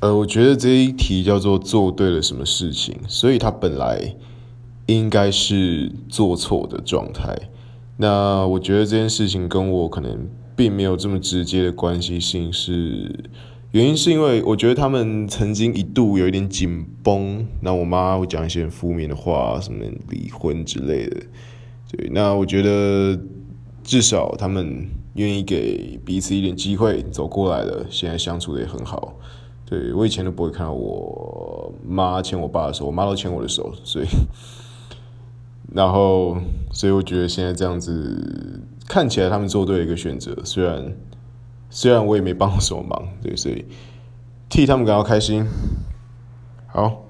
呃，我觉得这一题叫做做对了什么事情，所以他本来应该是做错的状态。那我觉得这件事情跟我可能并没有这么直接的关系性，是原因是因为我觉得他们曾经一度有一点紧绷，那我妈会讲一些负面的话，什么离婚之类的。对，那我觉得至少他们愿意给彼此一点机会，走过来了，现在相处的也很好。对，我以前都不会看到我妈牵我爸的手，我妈都牵我的手，所以，然后，所以我觉得现在这样子看起来他们做对了一个选择，虽然虽然我也没帮什么忙，对，所以替他们感到开心。好。